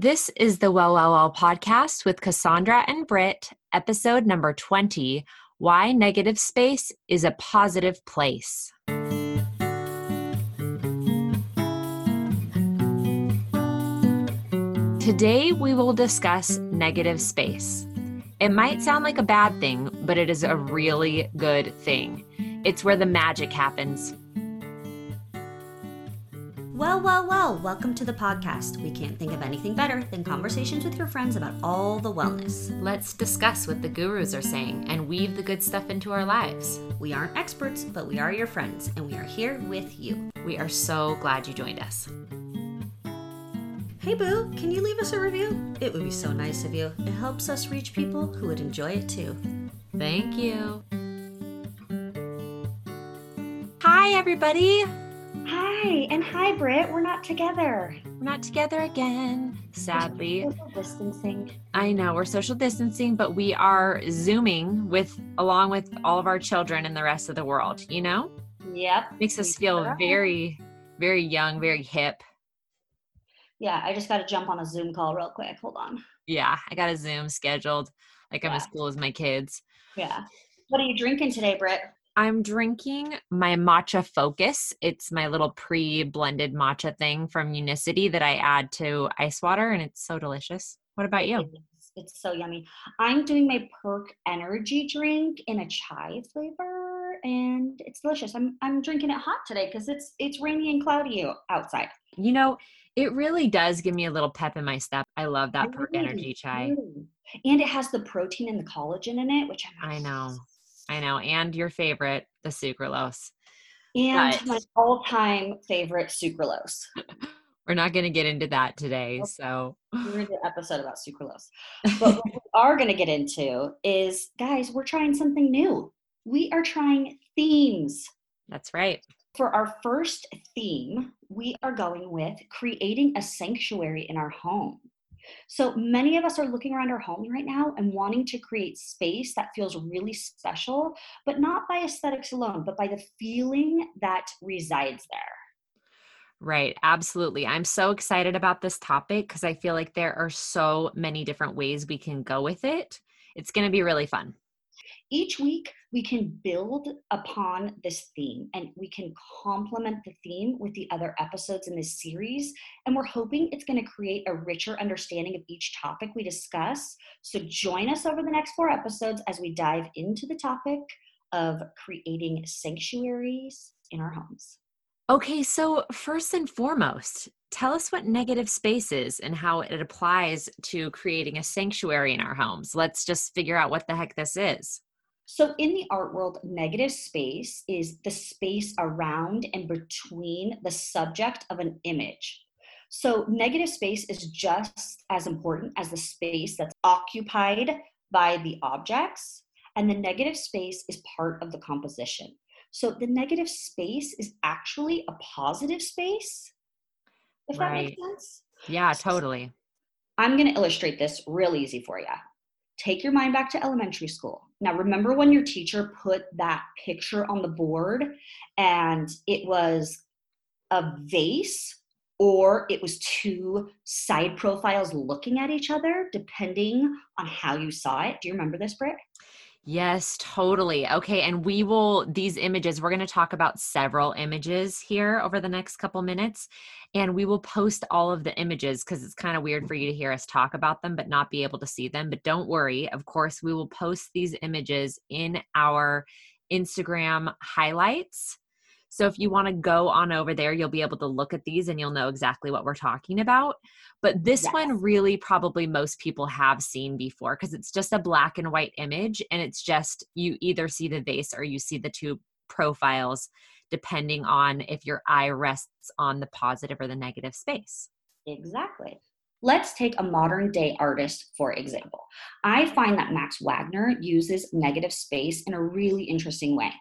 This is the Well Well Well podcast with Cassandra and Britt, episode number 20 Why Negative Space is a Positive Place. Today, we will discuss negative space. It might sound like a bad thing, but it is a really good thing. It's where the magic happens. Well, well, well, welcome to the podcast. We can't think of anything better than conversations with your friends about all the wellness. Let's discuss what the gurus are saying and weave the good stuff into our lives. We aren't experts, but we are your friends, and we are here with you. We are so glad you joined us. Hey, Boo, can you leave us a review? It would be so nice of you. It helps us reach people who would enjoy it too. Thank you. Hi, everybody. Hi, and hi, Britt. We're not together. We're not together again, sadly. Social distancing. I know we're social distancing, but we are zooming with along with all of our children and the rest of the world. You know, Yep. makes us feel sure very, very young, very hip. Yeah, I just got to jump on a Zoom call real quick. Hold on. Yeah, I got a Zoom scheduled, like I'm as cool as my kids. Yeah. What are you drinking today, Britt? I'm drinking my matcha focus. It's my little pre-blended matcha thing from Unicity that I add to ice water, and it's so delicious. What about you? It's, it's so yummy. I'm doing my Perk Energy drink in a chai flavor, and it's delicious. I'm I'm drinking it hot today because it's it's rainy and cloudy outside. You know, it really does give me a little pep in my step. I love that Perk Really, Energy chai. really. And it has the protein and the collagen in it, which I'm I know. I know. And your favorite, the sucralose. And But- my all-time favorite sucralose. We're not going to get into that today. So, We're do an episode about sucralose. But what we are going to get into is, guys, we're trying something new. We are trying themes. that's right. For our first theme, we are going with creating a sanctuary in our home. So many of us are looking around our homes right now and wanting to create space that feels really special, but not by aesthetics alone, but by the feeling that resides there. Right. Absolutely. I'm so excited about this topic because I feel like there are so many different ways we can go with it. It's going to be really fun. Each week we can build upon this theme and we can complement the theme with the other episodes in this series and we're hoping it's going to create a richer understanding of each topic we discuss so join us over the next four episodes as we dive into the topic of creating sanctuaries in our homes Okay. So, first and foremost, tell us what negative space is and how it applies to creating a sanctuary in our homes. Let's just figure out what the heck this is. So, in the art world, negative space is the space around and between the subject of an image. So, negative space is just as important as the space that's occupied by the objects, and the negative space is part of the composition. So, the negative space is actually a positive space, if that makes sense. Yeah, totally. I'm going to illustrate this real easy for you. Take your mind back to elementary school. Now, remember when your teacher put that picture on the board and it was a vase or it was two side profiles looking at each other, depending on how you saw it? Do you remember this, Britt? Yes, totally. Okay. And we will, these images, we're going to talk about several images here over the next couple minutes. And we will post all of the images because it's kind of weird for you to hear us talk about them, but not be able to see them. But don't worry. Of course, we will post these images in our Instagram highlights. So if you want to go on over there, you'll be able to look at these and you'll know exactly what we're talking about. But this Yes. one really probably most people have seen before because it's just a black and white image and it's just you either see the vase or you see the two profiles depending on if your eye rests on the positive or the negative space. Exactly. Let's take a modern day artist, for example. I find that Max Wagner uses negative space in a really interesting way.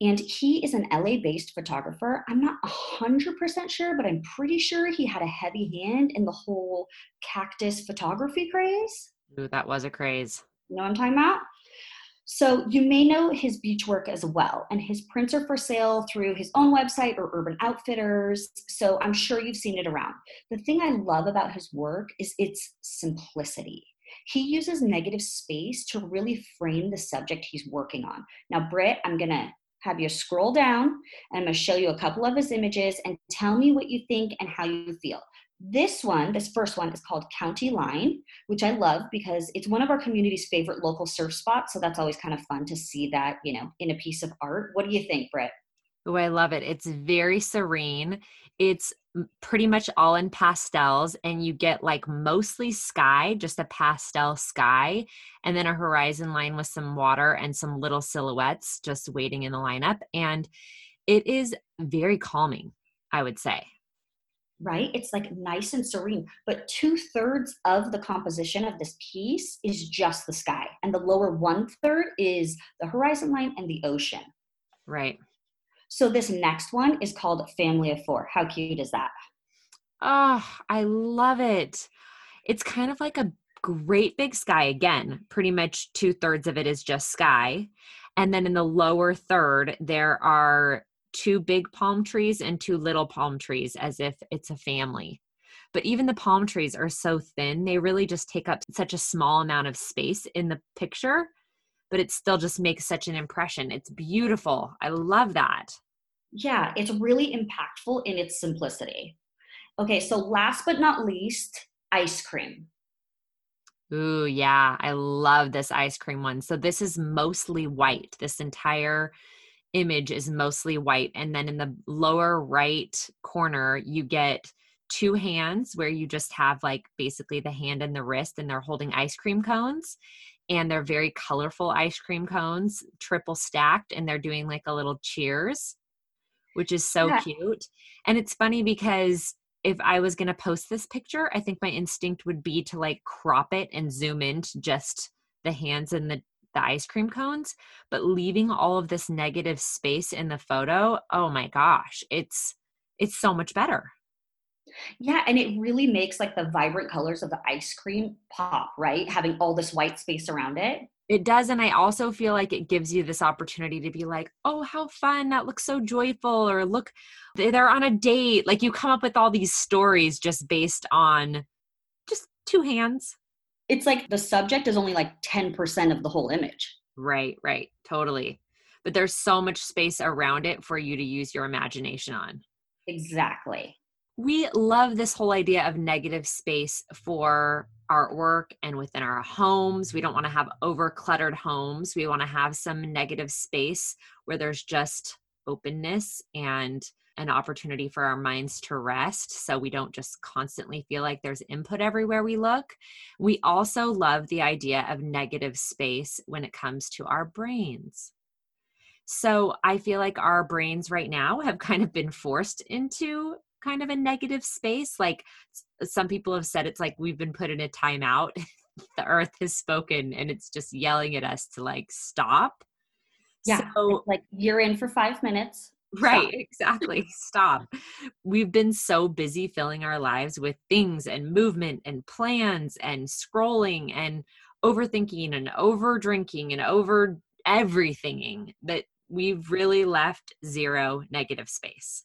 And he is an LA based photographer. I'm not 100% sure, but I'm pretty sure he had a heavy hand in the whole cactus photography craze. Ooh, that was a craze. You know what I'm talking about? So you may know his beach work as well, and his prints are for sale through his own website or Urban Outfitters. So I'm sure you've seen it around. The thing I love about his work is its simplicity. He uses negative space to really frame the subject he's working on. Now, Britt, I'm gonna have you scroll down and I'm gonna show you a couple of his images and tell me what you think and how you feel. This one, this first one, is called County Line, which I love because it's one of our community's favorite local surf spots. So that's always kind of fun to see that, you know, in a piece of art. What do you think, Britt? Oh, I love it. It's very serene. It's pretty much all in pastels, and you get like mostly sky, just a pastel sky, and then a horizon line with some water and some little silhouettes just waiting in the lineup. And it is very calming, I would say right? It's like nice and serene. But two thirds of the composition of this piece is just the sky, and the lower one third is the horizon line and the ocean. Right. So this next one is called Family of Four. How cute is that? Oh, I love it. It's kind of like a great big sky again. Pretty much two thirds of it is just sky. And then in the lower third, there are two big palm trees and two little palm trees as if it's a family. But even the palm trees are so thin, they really just take up such a small amount of space in the picture, but it still just makes such an impression. It's beautiful. I love that. Yeah, it's really impactful in its simplicity. Okay, so last but not least, ice cream. Ooh, yeah, I love this ice cream one. So this is mostly white. This entire image is mostly white. And then in the lower right corner, you get two hands where you just have like basically the hand and the wrist, and they're holding ice cream cones. And they're very colorful ice cream cones, triple stacked, and they're doing like a little cheers, which is so yeah. cute. And it's funny because if I was going to post this picture, I think my instinct would be to like crop it and zoom in to just the hands and the the ice cream cones, but leaving all of this negative space in the photo, oh my gosh, it's it's so much better. Yeah, and it really makes like the vibrant colors of the ice cream pop, right? Having all this white space around it. It does. And I also feel like it gives you this opportunity to be like, oh, how fun. That looks so joyful. Or look, they're on a date. Like you come up with all these stories just based on just two hands it's like the subject is only like 10% of the whole image. Right, right. Totally. But there's so much space around it for you to use your imagination on. Exactly. We love this whole idea of negative space for artwork and within our homes. We don't want to have over cluttered homes. We want to have some negative space where there's just openness and an opportunity for our minds to rest so we don't just constantly feel like there's input everywhere we look. We also love the idea of negative space when it comes to our brains. So I feel like our brains right now have kind of been forced into kind of a negative space. Like some people have said, it's like we've been put in a timeout. the earth has spoken and it's just yelling at us to like stop. Yeah. So, like you're in for five minutes Right, exactly. Stop. We've been so busy filling our lives with things and movement and plans and scrolling and overthinking and over drinking and over everythinging that we've really left zero negative space.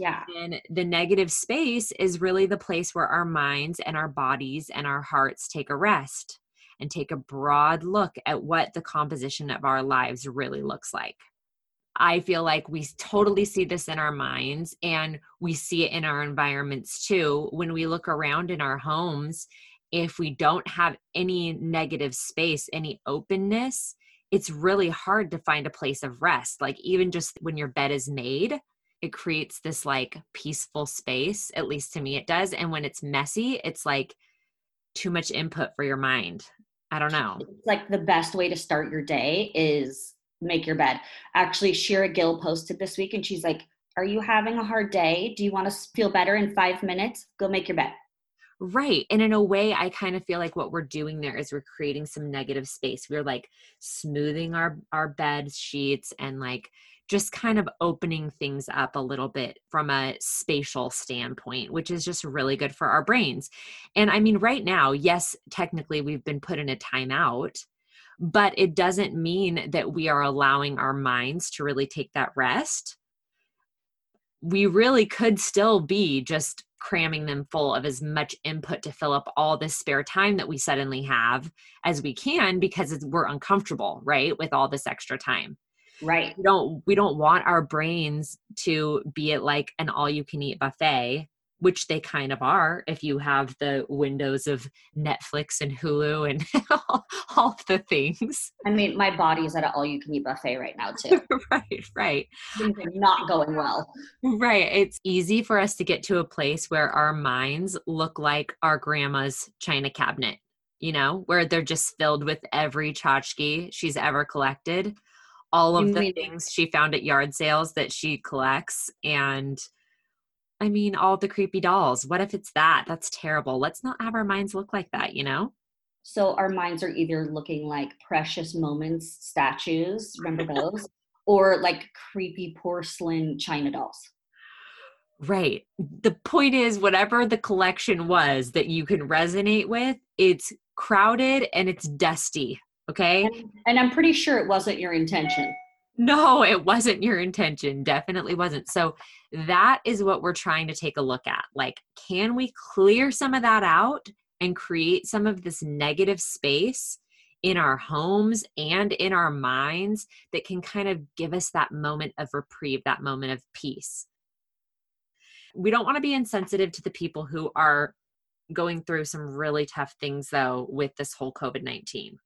Yeah. And the negative space is really the place where our minds and our bodies and our hearts take a rest and take a broad look at what the composition of our lives really looks like. I feel like we totally see this in our minds and we see it in our environments too. When we look around in our homes, if we don't have any negative space, any openness, it's really hard to find a place of rest. Like, even just when your bed is made, it creates this like peaceful space. At least to me, it does. And when it's messy, it's like too much input for your mind. I don't know. It's like the best way to start your day is make your bed. Actually, Shira Gill posted this week and she's like, Are you having a hard day? Do you want to feel better in five minutes? Go make your bed. Right. And in a way, I kind of feel like what we're doing there is we're creating some negative space. We're like smoothing our our bed sheets and like just kind of opening things up a little bit from a spatial standpoint, which is just really good for our brains. And I mean, right now, yes, technically we've been put in a timeout, but it doesn't mean that we are allowing our minds to really take that rest. We really could still be just cramming them full of as much input to fill up all this spare time that we suddenly have as we can because we're uncomfortable, right? With all this extra time. Right. We don't we don't want our brains to be at like an all you can eat buffet which they kind of are if you have the windows of Netflix and Hulu and all, the things. I mean, my body is at an all you can eat buffet right now, too. right, right. Things are not going well. Right. It's easy for us to get to a place where our minds look like our grandma's china cabinet, you know, where they're just filled with every tchotchke she's ever collected, all of you the mean- things she found at yard sales that she collects and I mean, all the creepy dolls. What if it's that? That's terrible. Let's not have our minds look like that, you know? So our minds are either looking like precious moments statues, remember those? or like creepy porcelain china dolls. Right. The point is, whatever the collection was that you can resonate with, it's crowded and it's dusty. Okay. And, and I'm pretty sure it wasn't your intention. No, it wasn't your intention. Definitely wasn't. So that is what we're trying to take a look at. Like, can we clear some of that out and create some of this negative space in our homes and in our minds that can kind of give us that moment of reprieve, that moment of peace? We don't want to be insensitive to the people who are going through some really tough things, though, with this whole COVID 19.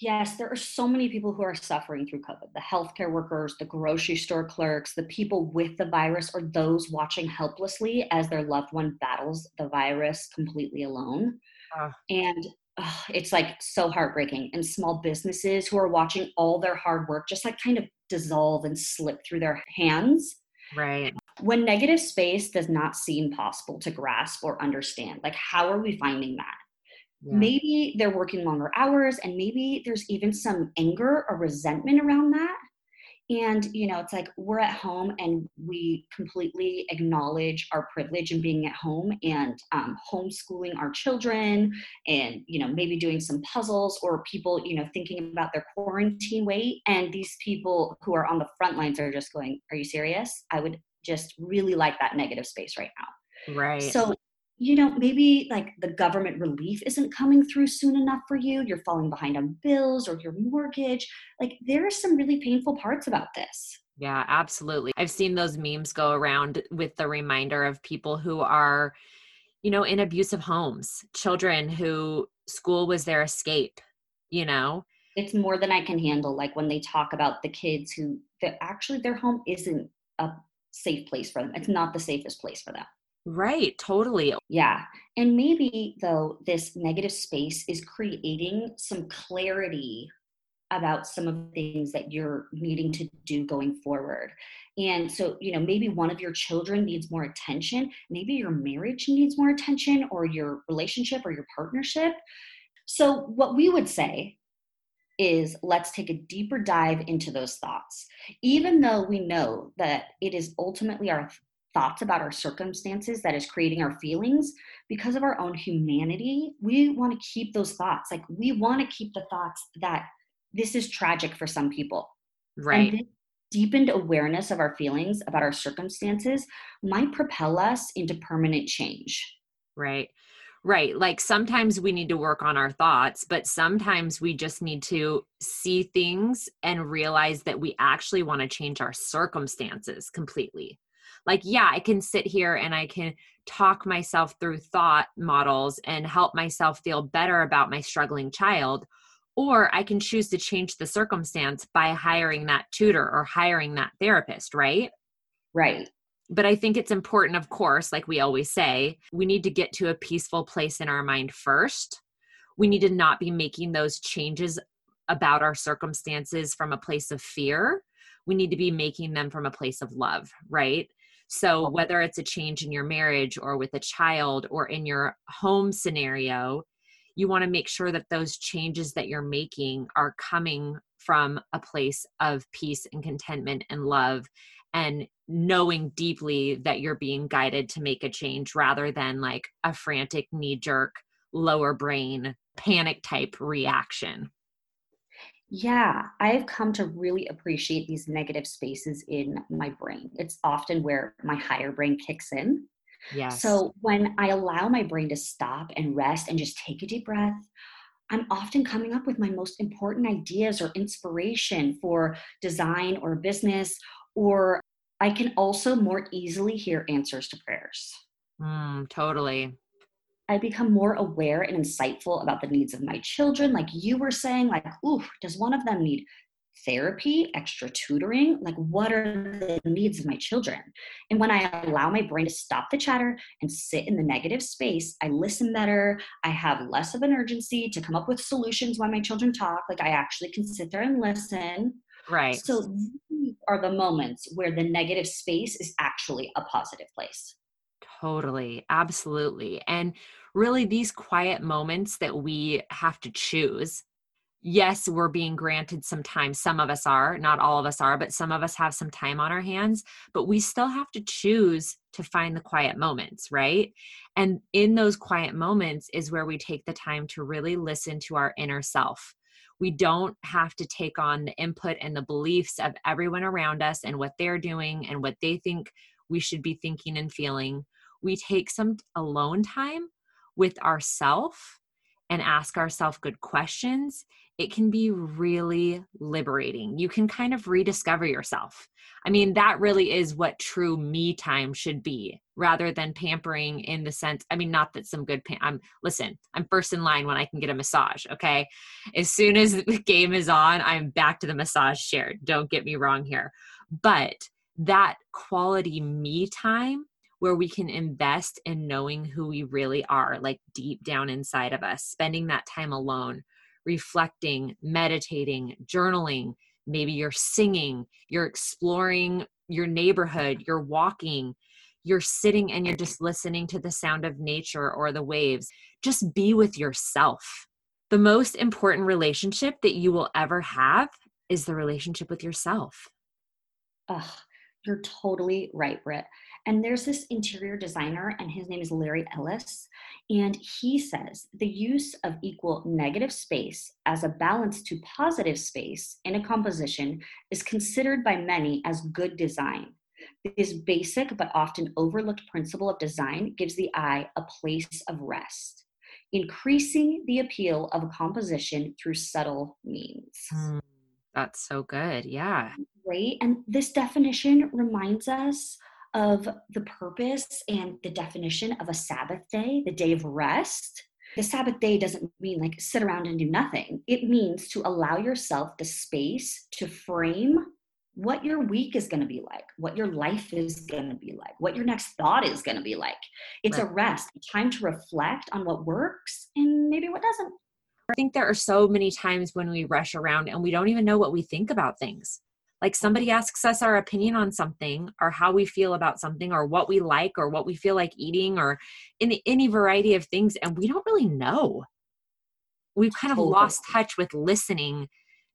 Yes, there are so many people who are suffering through COVID the healthcare workers, the grocery store clerks, the people with the virus, or those watching helplessly as their loved one battles the virus completely alone. Uh. And uh, it's like so heartbreaking. And small businesses who are watching all their hard work just like kind of dissolve and slip through their hands. Right. When negative space does not seem possible to grasp or understand, like how are we finding that? Yeah. Maybe they're working longer hours and maybe there's even some anger or resentment around that. And, you know, it's like we're at home and we completely acknowledge our privilege in being at home and um, homeschooling our children and, you know, maybe doing some puzzles or people, you know, thinking about their quarantine weight. And these people who are on the front lines are just going, Are you serious? I would just really like that negative space right now. Right. So you know, maybe like the government relief isn't coming through soon enough for you, you're falling behind on bills or your mortgage. Like there are some really painful parts about this. Yeah, absolutely. I've seen those memes go around with the reminder of people who are, you know, in abusive homes, children who school was their escape, you know. It's more than I can handle. Like when they talk about the kids who actually their home isn't a safe place for them. It's not the safest place for them. Right, totally. Yeah. And maybe, though, this negative space is creating some clarity about some of the things that you're needing to do going forward. And so, you know, maybe one of your children needs more attention, maybe your marriage needs more attention, or your relationship or your partnership. So, what we would say is let's take a deeper dive into those thoughts. Even though we know that it is ultimately our thoughts about our circumstances that is creating our feelings. Because of our own humanity we want to keep those thoughts. Like we want to keep the thoughts that this is tragic for some people. Right. and deepened awareness of our feelings about our circumstances might propel us into permanent change. Right. Right like sometimes we need to work on our thoughts but sometimes we just need to see things and realize that we actually want to change our circumstances completely like yeah i can sit here and i can talk myself through thought models and help myself feel better about my struggling child or i can choose to change the circumstance by hiring that tutor or hiring that therapist right right but I think it's important, of course, like we always say, we need to get to a peaceful place in our mind first. We need to not be making those changes about our circumstances from a place of fear. We need to be making them from a place of love, right? So, whether it's a change in your marriage or with a child or in your home scenario, you want to make sure that those changes that you're making are coming from a place of peace and contentment and love and knowing deeply that you're being guided to make a change rather than like a frantic knee jerk lower brain panic type reaction Yeah, I've come to really appreciate these negative spaces in my brain. It's often where my higher brain kicks in. Yes. So when I allow my brain to stop and rest and just take a deep breath, I'm often coming up with my most important ideas or inspiration for design or business, or I can also more easily hear answers to prayers. Mm, totally. I become more aware and insightful about the needs of my children. Like you were saying, like, ooh, does one of them need therapy, extra tutoring? Like, what are the needs of my children? And when I allow my brain to stop the chatter and sit in the negative space, I listen better. I have less of an urgency to come up with solutions when my children talk. Like, I actually can sit there and listen. Right. So, these are the moments where the negative space is actually a positive place. Totally. Absolutely. And really, these quiet moments that we have to choose. Yes, we're being granted some time. Some of us are, not all of us are, but some of us have some time on our hands. But we still have to choose to find the quiet moments, right? And in those quiet moments is where we take the time to really listen to our inner self. We don't have to take on the input and the beliefs of everyone around us and what they're doing and what they think we should be thinking and feeling we take some alone time with ourself and ask ourselves good questions, it can be really liberating. You can kind of rediscover yourself. I mean, that really is what true me time should be rather than pampering in the sense, I mean, not that some good, pam- I'm, listen, I'm first in line when I can get a massage, okay? As soon as the game is on, I'm back to the massage chair. Don't get me wrong here. But that quality me time where we can invest in knowing who we really are, like deep down inside of us, spending that time alone, reflecting, meditating, journaling. Maybe you're singing, you're exploring your neighborhood, you're walking, you're sitting and you're just listening to the sound of nature or the waves. Just be with yourself. The most important relationship that you will ever have is the relationship with yourself. Ugh, you're totally right, Britt. And there's this interior designer, and his name is Larry Ellis. And he says the use of equal negative space as a balance to positive space in a composition is considered by many as good design. This basic but often overlooked principle of design gives the eye a place of rest, increasing the appeal of a composition through subtle means. Mm, that's so good. Yeah. Right. And this definition reminds us of the purpose and the definition of a Sabbath day, the day of rest. The Sabbath day doesn't mean like sit around and do nothing. It means to allow yourself the space to frame what your week is going to be like, what your life is going to be like, what your next thought is going to be like. It's right. a rest, a time to reflect on what works and maybe what doesn't. I think there are so many times when we rush around and we don't even know what we think about things like somebody asks us our opinion on something or how we feel about something or what we like or what we feel like eating or in any variety of things and we don't really know we've kind of totally. lost touch with listening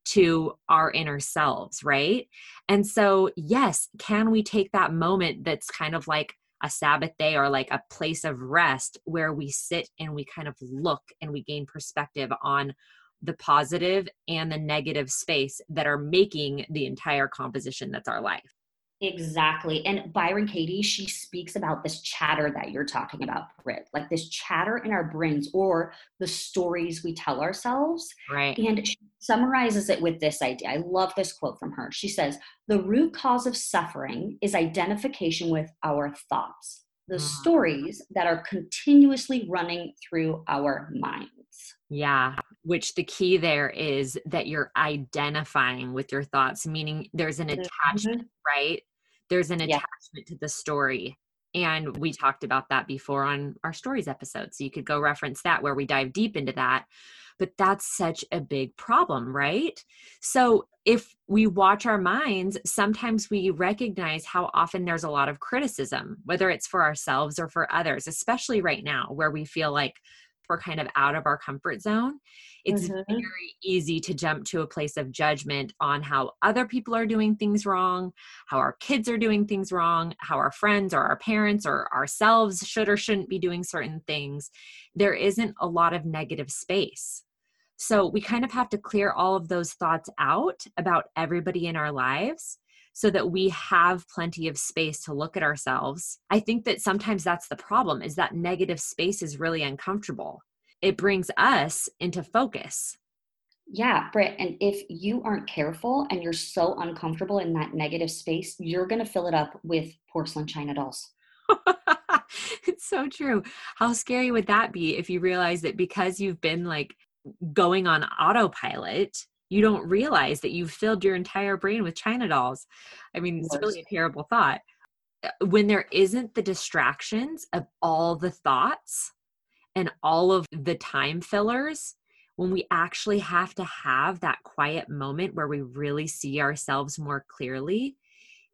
to our inner selves right and so yes can we take that moment that's kind of like a sabbath day or like a place of rest where we sit and we kind of look and we gain perspective on the positive and the negative space that are making the entire composition that's our life. Exactly. And Byron Katie, she speaks about this chatter that you're talking about, Britt, like this chatter in our brains or the stories we tell ourselves. Right. And she summarizes it with this idea. I love this quote from her. She says, The root cause of suffering is identification with our thoughts, the mm. stories that are continuously running through our minds. Yeah, which the key there is that you're identifying with your thoughts, meaning there's an attachment, mm-hmm. right? There's an yeah. attachment to the story. And we talked about that before on our stories episode. So you could go reference that where we dive deep into that. But that's such a big problem, right? So if we watch our minds, sometimes we recognize how often there's a lot of criticism, whether it's for ourselves or for others, especially right now where we feel like we're kind of out of our comfort zone, it's mm-hmm. very easy to jump to a place of judgment on how other people are doing things wrong, how our kids are doing things wrong, how our friends or our parents or ourselves should or shouldn't be doing certain things. There isn't a lot of negative space. So we kind of have to clear all of those thoughts out about everybody in our lives so that we have plenty of space to look at ourselves. I think that sometimes that's the problem is that negative space is really uncomfortable. It brings us into focus. Yeah, Britt. And if you aren't careful and you're so uncomfortable in that negative space, you're going to fill it up with porcelain china dolls. it's so true. How scary would that be if you realize that because you've been like going on autopilot, you don't realize that you've filled your entire brain with China dolls. I mean, it's really a terrible thought. When there isn't the distractions of all the thoughts and all of the time fillers, when we actually have to have that quiet moment where we really see ourselves more clearly,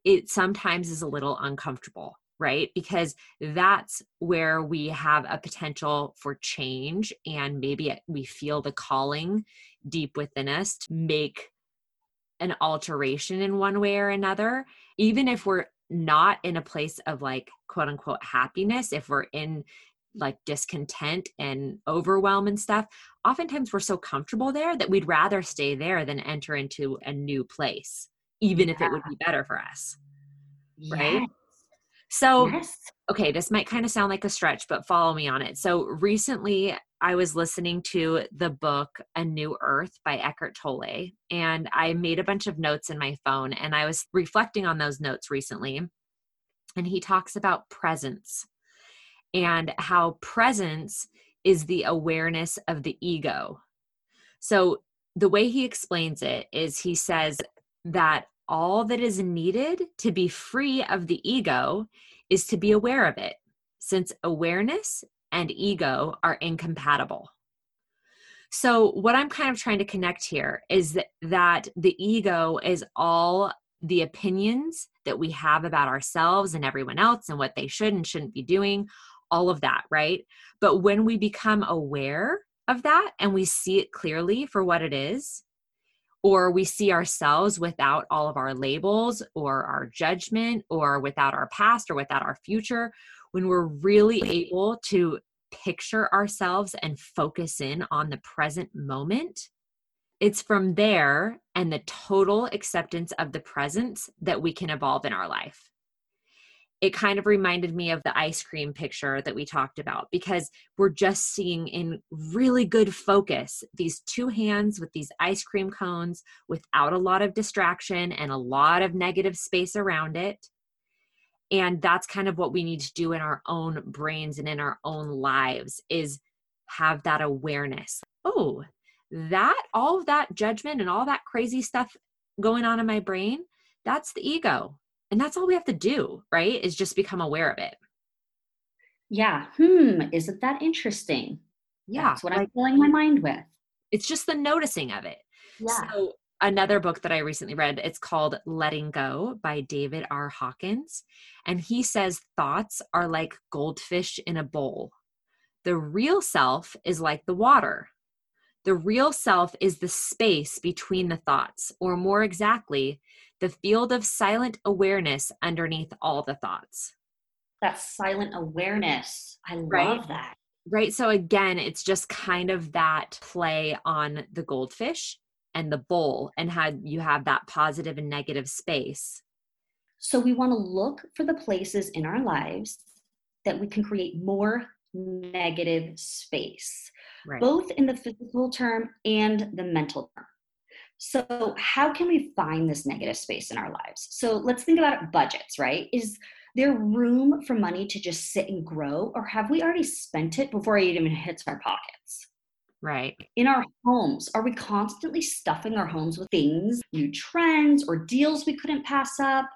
it sometimes is a little uncomfortable right? Because that's where we have a potential for change and maybe we feel the calling deep within us to make an alteration in one way or another, even if we're not in a place of like quote unquote happiness, if we're in like discontent and overwhelm and stuff, oftentimes we're so comfortable there that we'd rather stay there than enter into a new place, even yeah. if it would be better for us. Right. So, yes. okay, this might kind of sound like a stretch, but follow me on it. So, recently I was listening to the book A New Earth by Eckhart Tolle, and I made a bunch of notes in my phone and I was reflecting on those notes recently. And he talks about presence and how presence is the awareness of the ego. So, the way he explains it is he says that all that is needed to be free of the ego is to be aware of it, since awareness and ego are incompatible. So, what I'm kind of trying to connect here is that, the ego is all the opinions that we have about ourselves and everyone else and what they should and shouldn't be doing, all of that, right? But when we become aware of that and we see it clearly for what it is, or we see ourselves without all of our labels or our judgment or without our past or without our future when we're really able to picture ourselves and focus in on the present moment it's from there and the total acceptance of the presence that we can evolve in our life it kind of reminded me of the ice cream picture that we talked about because we're just seeing in really good focus these two hands with these ice cream cones without a lot of distraction and a lot of negative space around it. And that's kind of what we need to do in our own brains and in our own lives is have that awareness. Oh, that all of that judgment and all that crazy stuff going on in my brain, that's the ego and that's all we have to do, right? Is just become aware of it. Yeah. Hmm. Isn't that interesting? Yeah. That's what like, I'm filling my mind with. It's just the noticing of it. Yeah. So another book that I recently read, it's called Letting Go by David R. Hawkins. And he says thoughts are like goldfish in a bowl. The real self is like the water. The real self is the space between the thoughts, or more exactly, the field of silent awareness underneath all the thoughts. That silent awareness. I right? love that. Right. So, again, it's just kind of that play on the goldfish and the bowl and how you have that positive and negative space. So, we want to look for the places in our lives that we can create more negative space, right. both in the physical term and the mental term. So, how can we find this negative space in our lives? So, let's think about budgets, right? Is there room for money to just sit and grow, or have we already spent it before it even hits our pockets? Right. In our homes, are we constantly stuffing our homes with things, new trends, or deals we couldn't pass up?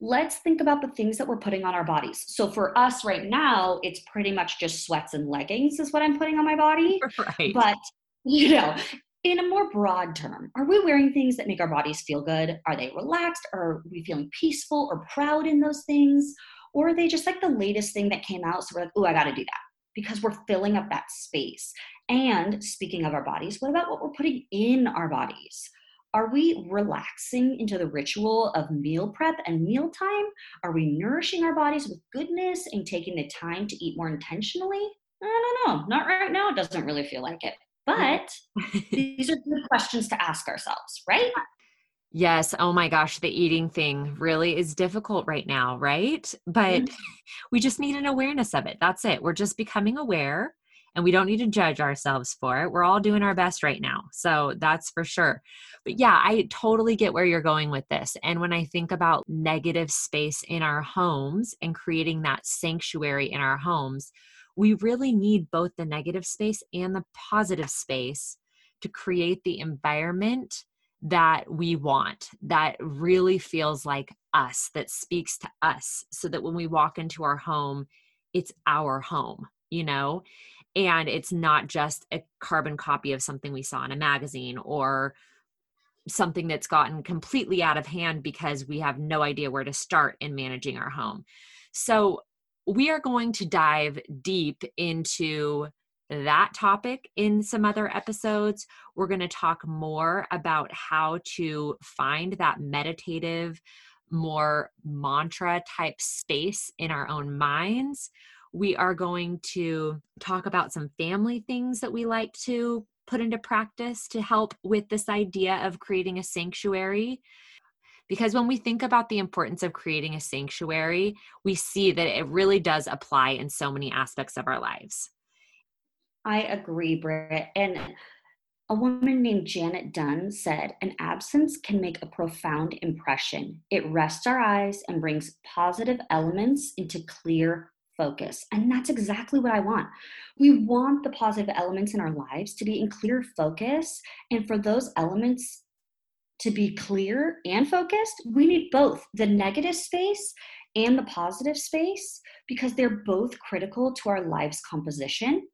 Let's think about the things that we're putting on our bodies. So for us right now, it's pretty much just sweats and leggings is what I'm putting on my body. Right. But you know, in a more broad term, are we wearing things that make our bodies feel good? Are they relaxed? Are we feeling peaceful or proud in those things? Or are they just like the latest thing that came out? So we're like, oh, I got to do that because we're filling up that space. And speaking of our bodies, what about what we're putting in our bodies? Are we relaxing into the ritual of meal prep and mealtime? Are we nourishing our bodies with goodness and taking the time to eat more intentionally? I don't know. Not right now. It doesn't really feel like it. But these are good questions to ask ourselves, right? Yes. Oh my gosh, the eating thing really is difficult right now, right? But mm-hmm. we just need an awareness of it. That's it. We're just becoming aware and we don't need to judge ourselves for it. We're all doing our best right now. So that's for sure. But yeah, I totally get where you're going with this. And when I think about negative space in our homes and creating that sanctuary in our homes, we really need both the negative space and the positive space to create the environment that we want, that really feels like us, that speaks to us, so that when we walk into our home, it's our home, you know? And it's not just a carbon copy of something we saw in a magazine or something that's gotten completely out of hand because we have no idea where to start in managing our home. So, we are going to dive deep into that topic in some other episodes. We're going to talk more about how to find that meditative, more mantra type space in our own minds. We are going to talk about some family things that we like to put into practice to help with this idea of creating a sanctuary. Because when we think about the importance of creating a sanctuary, we see that it really does apply in so many aspects of our lives. I agree, Britt. And a woman named Janet Dunn said, An absence can make a profound impression. It rests our eyes and brings positive elements into clear focus. And that's exactly what I want. We want the positive elements in our lives to be in clear focus. And for those elements to be clear and focused, we need both the negative space and the positive space because they're both critical to our life's composition.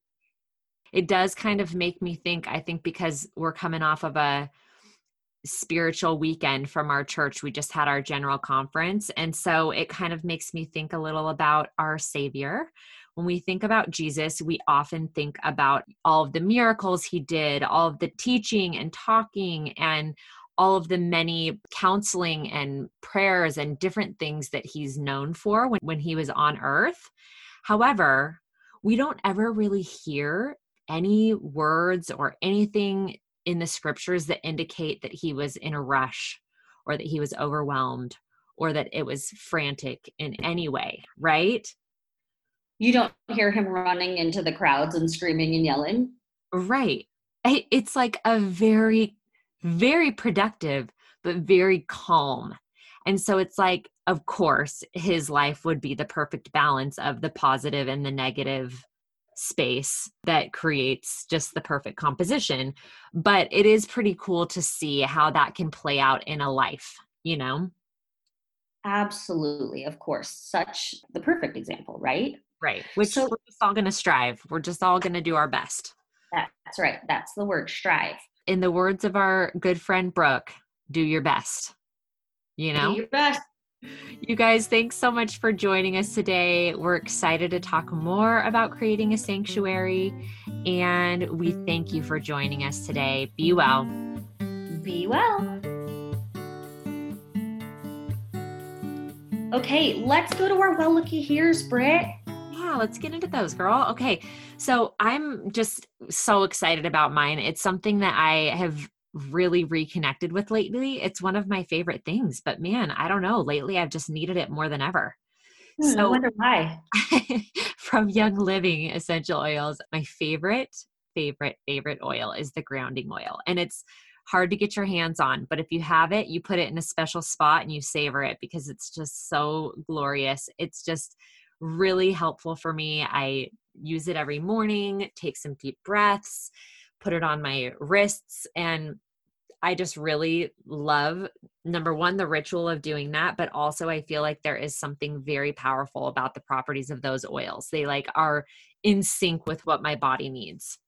It does kind of make me think i think because we're coming off of a spiritual weekend from our church we just had our general conference. And so it kind of makes me think a little about our savior. When we think about Jesus, we often think about all of the miracles he did, all of the teaching and talking, and all of the many counseling and prayers and different things that he's known for when, when he was on earth. However, we don't ever really hear any words or anything in the scriptures that indicate that he was in a rush or that he was overwhelmed or that it was frantic in any way, right? You don't hear him running into the crowds and screaming and yelling. Right. It's like a very, very productive, but very calm. And so it's like, of course, his life would be the perfect balance of the positive and the negative space that creates just the perfect composition. But it is pretty cool to see how that can play out in a life, you know? Absolutely, of course. Such the perfect example, right? Right. Which so, we're just all going to strive. We're just all going to do our best. That's right. That's the word strive. In the words of our good friend Brooke, do your best. You know? Do your best. You guys, thanks so much for joining us today. We're excited to talk more about creating a sanctuary, and we thank you for joining us today. Be well. Be well. Okay, let's go to our well looky here's, Britt. Yeah, let's get into those, girl. Okay, so I'm just so excited about mine. It's something that I have really reconnected with lately. It's one of my favorite things, but man, I don't know. Lately, I've just needed it more than ever. Hmm, so, I wonder why. from Young Living essential oils, my favorite, favorite, favorite oil is the grounding oil. And it's hard to get your hands on, but if you have it, you put it in a special spot and you savor it because it's just so glorious. It's just really helpful for me. I use it every morning, take some deep breaths put it on my wrists and I just really love number one, the ritual of doing that, but also I feel like there is something very powerful about the properties of those oils. They like are in sync with what my body needs.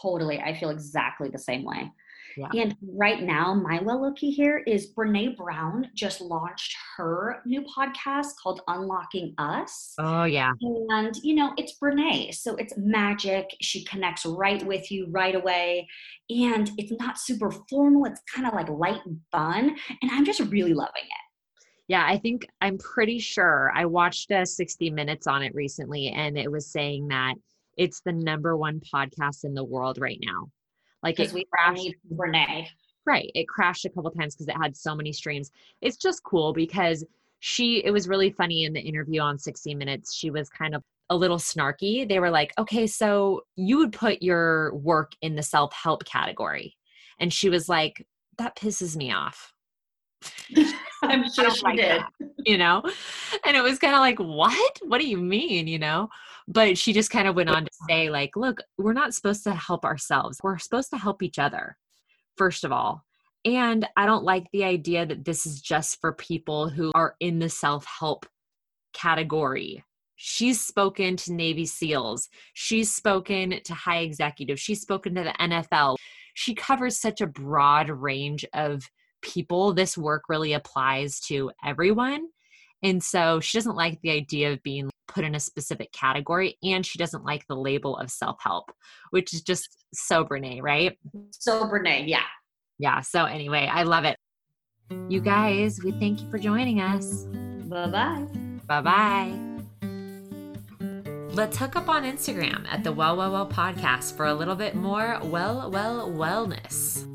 Totally. I feel exactly the same way. Yeah. And right now, my well looky here is Brene Brown just launched her new podcast called Unlocking Us. Oh, yeah. And, you know, it's Brene. So it's magic. She connects right with you right away. And it's not super formal, it's kind of like light and fun. And I'm just really loving it. Yeah, I think I'm pretty sure I watched a 60 minutes on it recently, and it was saying that it's the number one podcast in the world right now. Like it we crashed, Renee. right? It crashed a couple times because it had so many streams. It's just cool because she. It was really funny in the interview on 60 Minutes. She was kind of a little snarky. They were like, "Okay, so you would put your work in the self help category," and she was like, "That pisses me off." I'm sure she like did. that, you know? And it was kind of like, what? What do you mean, you know? But she just kind of went on to say, like, look, we're not supposed to help ourselves. We're supposed to help each other, first of all. And I don't like the idea that this is just for people who are in the self help category. She's spoken to Navy SEALs. She's spoken to high executives. She's spoken to the NFL. She covers such a broad range of people. This work really applies to everyone. And so she doesn't like the idea of being put in a specific category. And she doesn't like the label of self help, which is just so Brene, right? So Renee, yeah. Yeah. So, anyway, I love it. You guys, we thank you for joining us. Bye bye. Bye bye. Let's hook up on Instagram at the Well Well Well podcast for a little bit more well, well, wellness.